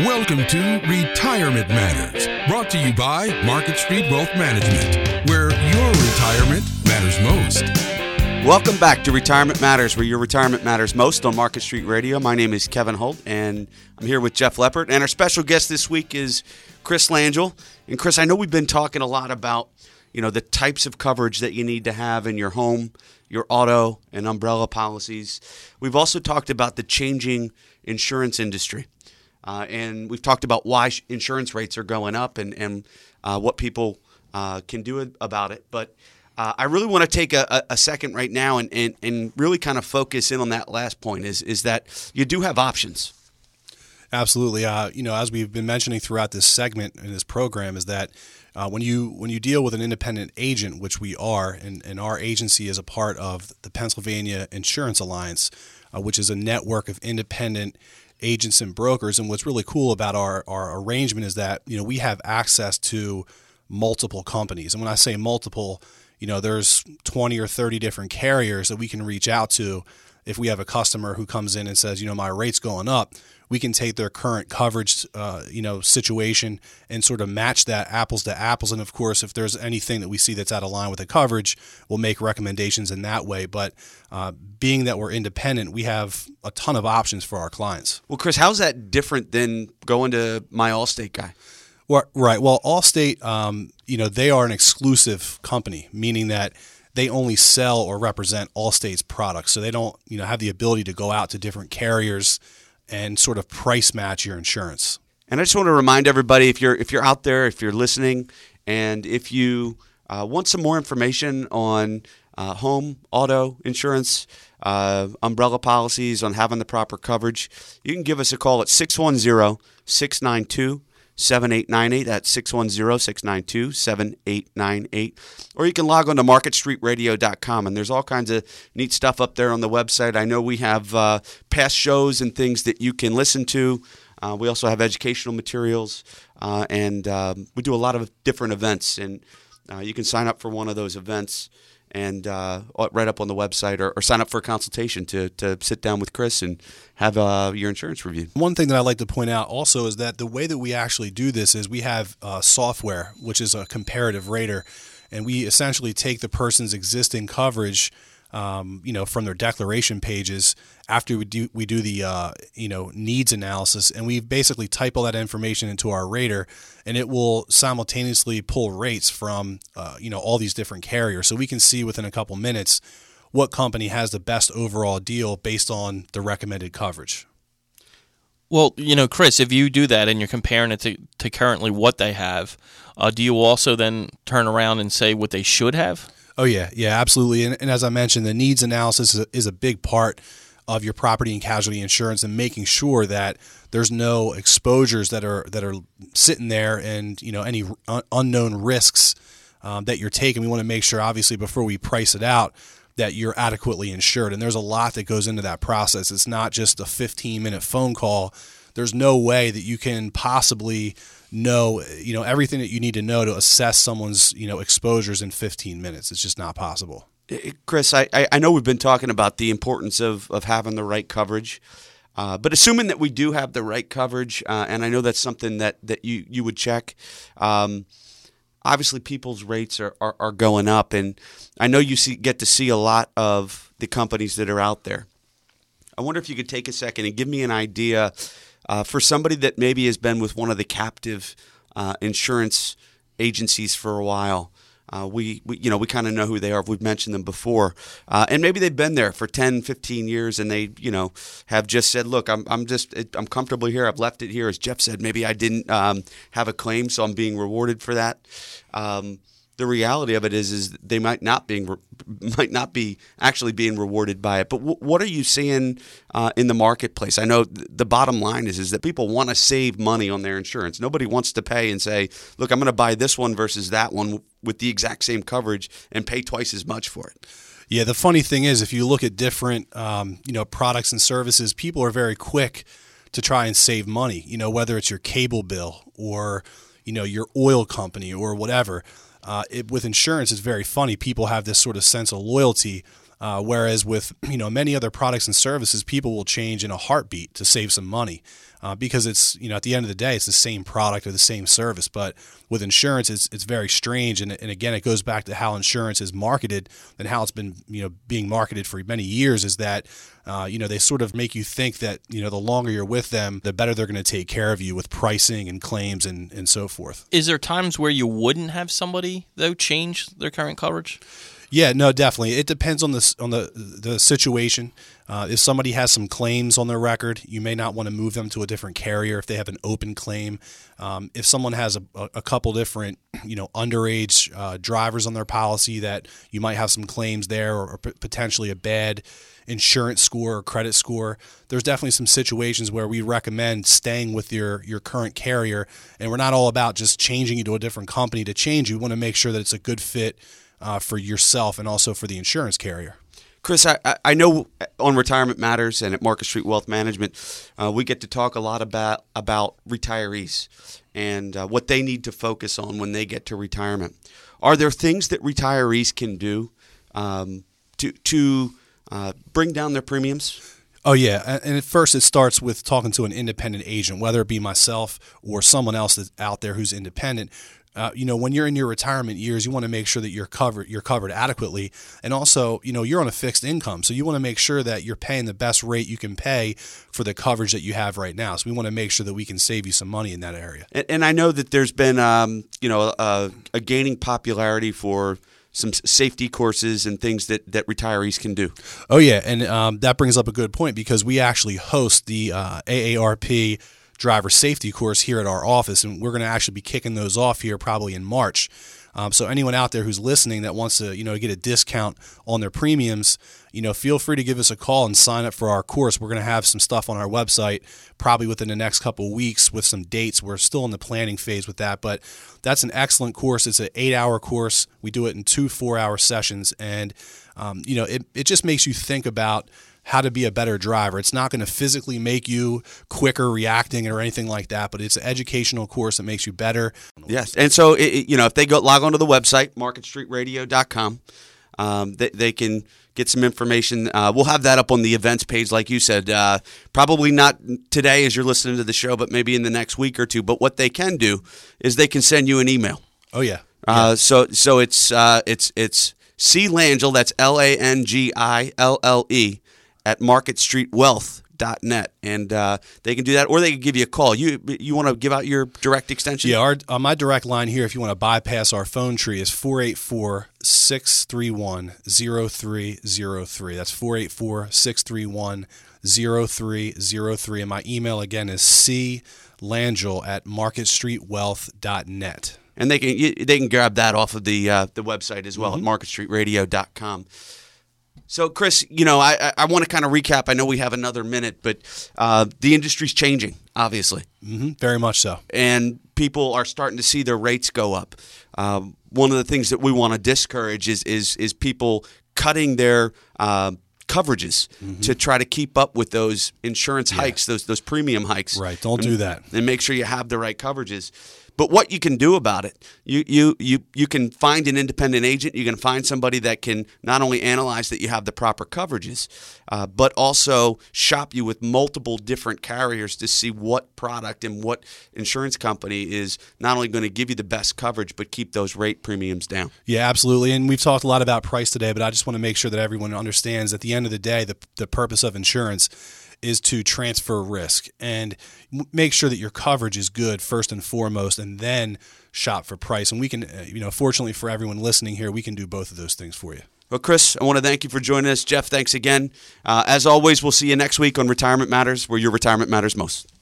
Welcome to Retirement Matters, brought to you by Market Street Wealth Management, where your retirement matters most. Welcome back to Retirement Matters, where your retirement matters most on Market Street Radio. My name is Kevin Holt, and I'm here with Jeff Leppert. And our special guest this week is Chris Langille. And Chris, I know we've been talking a lot about you know the types of coverage that you need to have in your home, your auto and umbrella policies. We've also talked about the changing insurance industry. Uh, and we've talked about why insurance rates are going up and, and uh, what people uh, can do about it. But uh, I really want to take a, a second right now and, and, and really kind of focus in on that last point is, is that you do have options. Absolutely. Uh, you know, as we've been mentioning throughout this segment in this program, is that uh, when you when you deal with an independent agent, which we are, and, and our agency is a part of the Pennsylvania Insurance Alliance, which is a network of independent agents and brokers. And what's really cool about our, our arrangement is that, you know, we have access to multiple companies. And when I say multiple, you know, there's 20 or 30 different carriers that we can reach out to if we have a customer who comes in and says, you know, my rate's going up we can take their current coverage, uh, you know, situation and sort of match that apples to apples. And of course, if there's anything that we see that's out of line with the coverage, we'll make recommendations in that way. But uh, being that we're independent, we have a ton of options for our clients. Well, Chris, how's that different than going to my Allstate guy? Well, right. Well, Allstate, um, you know, they are an exclusive company, meaning that they only sell or represent Allstate's products. So they don't, you know, have the ability to go out to different carriers and sort of price match your insurance. And I just want to remind everybody if you're if you're out there, if you're listening, and if you uh, want some more information on uh, home, auto insurance, uh, umbrella policies, on having the proper coverage, you can give us a call at 610 692 7898. That's 610 692 7898. Or you can log on to marketstreetradio.com, and there's all kinds of neat stuff up there on the website. I know we have uh, past shows and things that you can listen to. Uh, we also have educational materials, uh, and um, we do a lot of different events. And uh, you can sign up for one of those events and uh, right up on the website or, or, sign up for a consultation to, to sit down with Chris and have uh, your insurance reviewed. One thing that I'd like to point out also is that the way that we actually do this is we have uh, software, which is a comparative rater, and we essentially take the person's existing coverage um, you know, from their declaration pages after we do we do the uh, you know needs analysis, and we basically type all that information into our rater, and it will simultaneously pull rates from uh, you know all these different carriers, so we can see within a couple minutes what company has the best overall deal based on the recommended coverage. Well, you know, Chris, if you do that and you're comparing it to, to currently what they have, uh, do you also then turn around and say what they should have? Oh yeah, yeah, absolutely. And, and as I mentioned, the needs analysis is a, is a big part of your property and casualty insurance and making sure that there's no exposures that are that are sitting there and you know any un- unknown risks um, that you're taking. We want to make sure, obviously, before we price it out, that you're adequately insured. And there's a lot that goes into that process. It's not just a 15 minute phone call. There's no way that you can possibly know you know everything that you need to know to assess someone's you know exposures in 15 minutes. It's just not possible. Chris, I, I know we've been talking about the importance of, of having the right coverage, uh, but assuming that we do have the right coverage, uh, and I know that's something that, that you, you would check. Um, obviously, people's rates are, are, are, going up, and I know you see, get to see a lot of the companies that are out there. I wonder if you could take a second and give me an idea uh, for somebody that maybe has been with one of the captive uh, insurance agencies for a while. Uh, we, we, you know, we kind of know who they are. We've mentioned them before, uh, and maybe they've been there for 10, 15 years, and they, you know, have just said, "Look, I'm, I'm just, I'm comfortable here. I've left it here." As Jeff said, maybe I didn't um, have a claim, so I'm being rewarded for that. Um, the reality of it is is they might not being might not be actually being rewarded by it. But w- what are you seeing uh, in the marketplace? I know th- the bottom line is is that people want to save money on their insurance. Nobody wants to pay and say, "Look, I'm going to buy this one versus that one with the exact same coverage and pay twice as much for it." Yeah, the funny thing is, if you look at different um, you know products and services, people are very quick to try and save money. You know, whether it's your cable bill or you know your oil company or whatever uh, it, with insurance, it's very funny. People have this sort of sense of loyalty Uh, whereas with you know many other products and services, people will change in a heartbeat to save some money uh, because it's you know at the end of the day it's the same product or the same service. But with insurance, it's it's very strange, and, and again it goes back to how insurance is marketed and how it's been you know being marketed for many years. Is that uh, you know they sort of make you think that you know the longer you're with them, the better they're going to take care of you with pricing and claims and and so forth. Is there times where you wouldn't have somebody though change their current coverage? Yeah, no, definitely. It depends on the on the the situation. Uh, if somebody has some claims on their record, you may not want to move them to a different carrier if they have an open claim. Um, if someone has a, a couple different, you know, underage uh, drivers on their policy that you might have some claims there, or, or potentially a bad insurance score or credit score, there's definitely some situations where we recommend staying with your your current carrier. And we're not all about just changing you to a different company to change you. We want to make sure that it's a good fit uh, for yourself and also for the insurance carrier. Chris, I, I know on Retirement Matters and at Market Street Wealth Management, uh, we get to talk a lot about about retirees and uh, what they need to focus on when they get to retirement. Are there things that retirees can do um, to to uh, bring down their premiums? Oh yeah, and at first it starts with talking to an independent agent, whether it be myself or someone else that's out there who's independent. Uh, you know, when you're in your retirement years, you want to make sure that you're covered, you're covered adequately, and also, you know, you're on a fixed income, so you want to make sure that you're paying the best rate you can pay for the coverage that you have right now. So we want to make sure that we can save you some money in that area. And, and I know that there's been, um, you know, a, a gaining popularity for some safety courses and things that, that retirees can do. Oh yeah, and um, that brings up a good point because we actually host the uh, AARP driver safety course here at our office, and we're going to actually be kicking those off here probably in March. Um, so anyone out there who's listening that wants to, you know, get a discount on their premiums, you know, feel free to give us a call and sign up for our course. We're going to have some stuff on our website probably within the next couple weeks with some dates. We're still in the planning phase with that, but that's an excellent course. It's an eight-hour course. We do it in two four-hour sessions, and um, you know, it it just makes you think about how to be a better driver. It's not going to physically make you quicker reacting or anything like that, but it's an educational course that makes you better. Yes. And so, it, you know, if they go log onto the website, marketstreetradio.com, um, they, they can get some information. Uh, we'll have that up on the events page, like you said. Uh, probably not today as you're listening to the show, but maybe in the next week or two. But what they can do is they can send you an email. Oh, yeah. Uh, yeah. So, so it's, uh, it's, it's C Langille, that's L A N G I L L E, at marketstreetwealth.net and uh, they can do that or they can give you a call. You you want to give out your direct extension? Yeah our, uh, my direct line here if you want to bypass our phone tree is 484-631-0303 that's 484-631-0303 and my email again is c langille at marketstreetwealth.net and they can they can grab that off of the uh, the website as well mm-hmm. at marketstreetradio.com so, Chris, you know, I, I want to kind of recap. I know we have another minute, but uh, the industry's changing, obviously. Mm-hmm, very much so. And people are starting to see their rates go up. Um, one of the things that we want to discourage is is is people cutting their uh, coverages mm-hmm. to try to keep up with those insurance yeah. hikes, those those premium hikes. Right. Don't and, do that. And make sure you have the right coverages. But what you can do about it, you you you you can find an independent agent. You can find somebody that can not only analyze that you have the proper coverages, uh, but also shop you with multiple different carriers to see what product and what insurance company is not only going to give you the best coverage, but keep those rate premiums down. Yeah, absolutely. And we've talked a lot about price today, but I just want to make sure that everyone understands at the end of the day, the the purpose of insurance is to transfer risk and make sure that your coverage is good first and foremost, and then shop for price. And we can, uh, you know, fortunately for everyone listening here, we can do both of those things for you. Well, Chris, I want to thank you for joining us. Jeff, thanks again. Uh, as always, we'll see you next week on Retirement Matters, where your retirement matters most.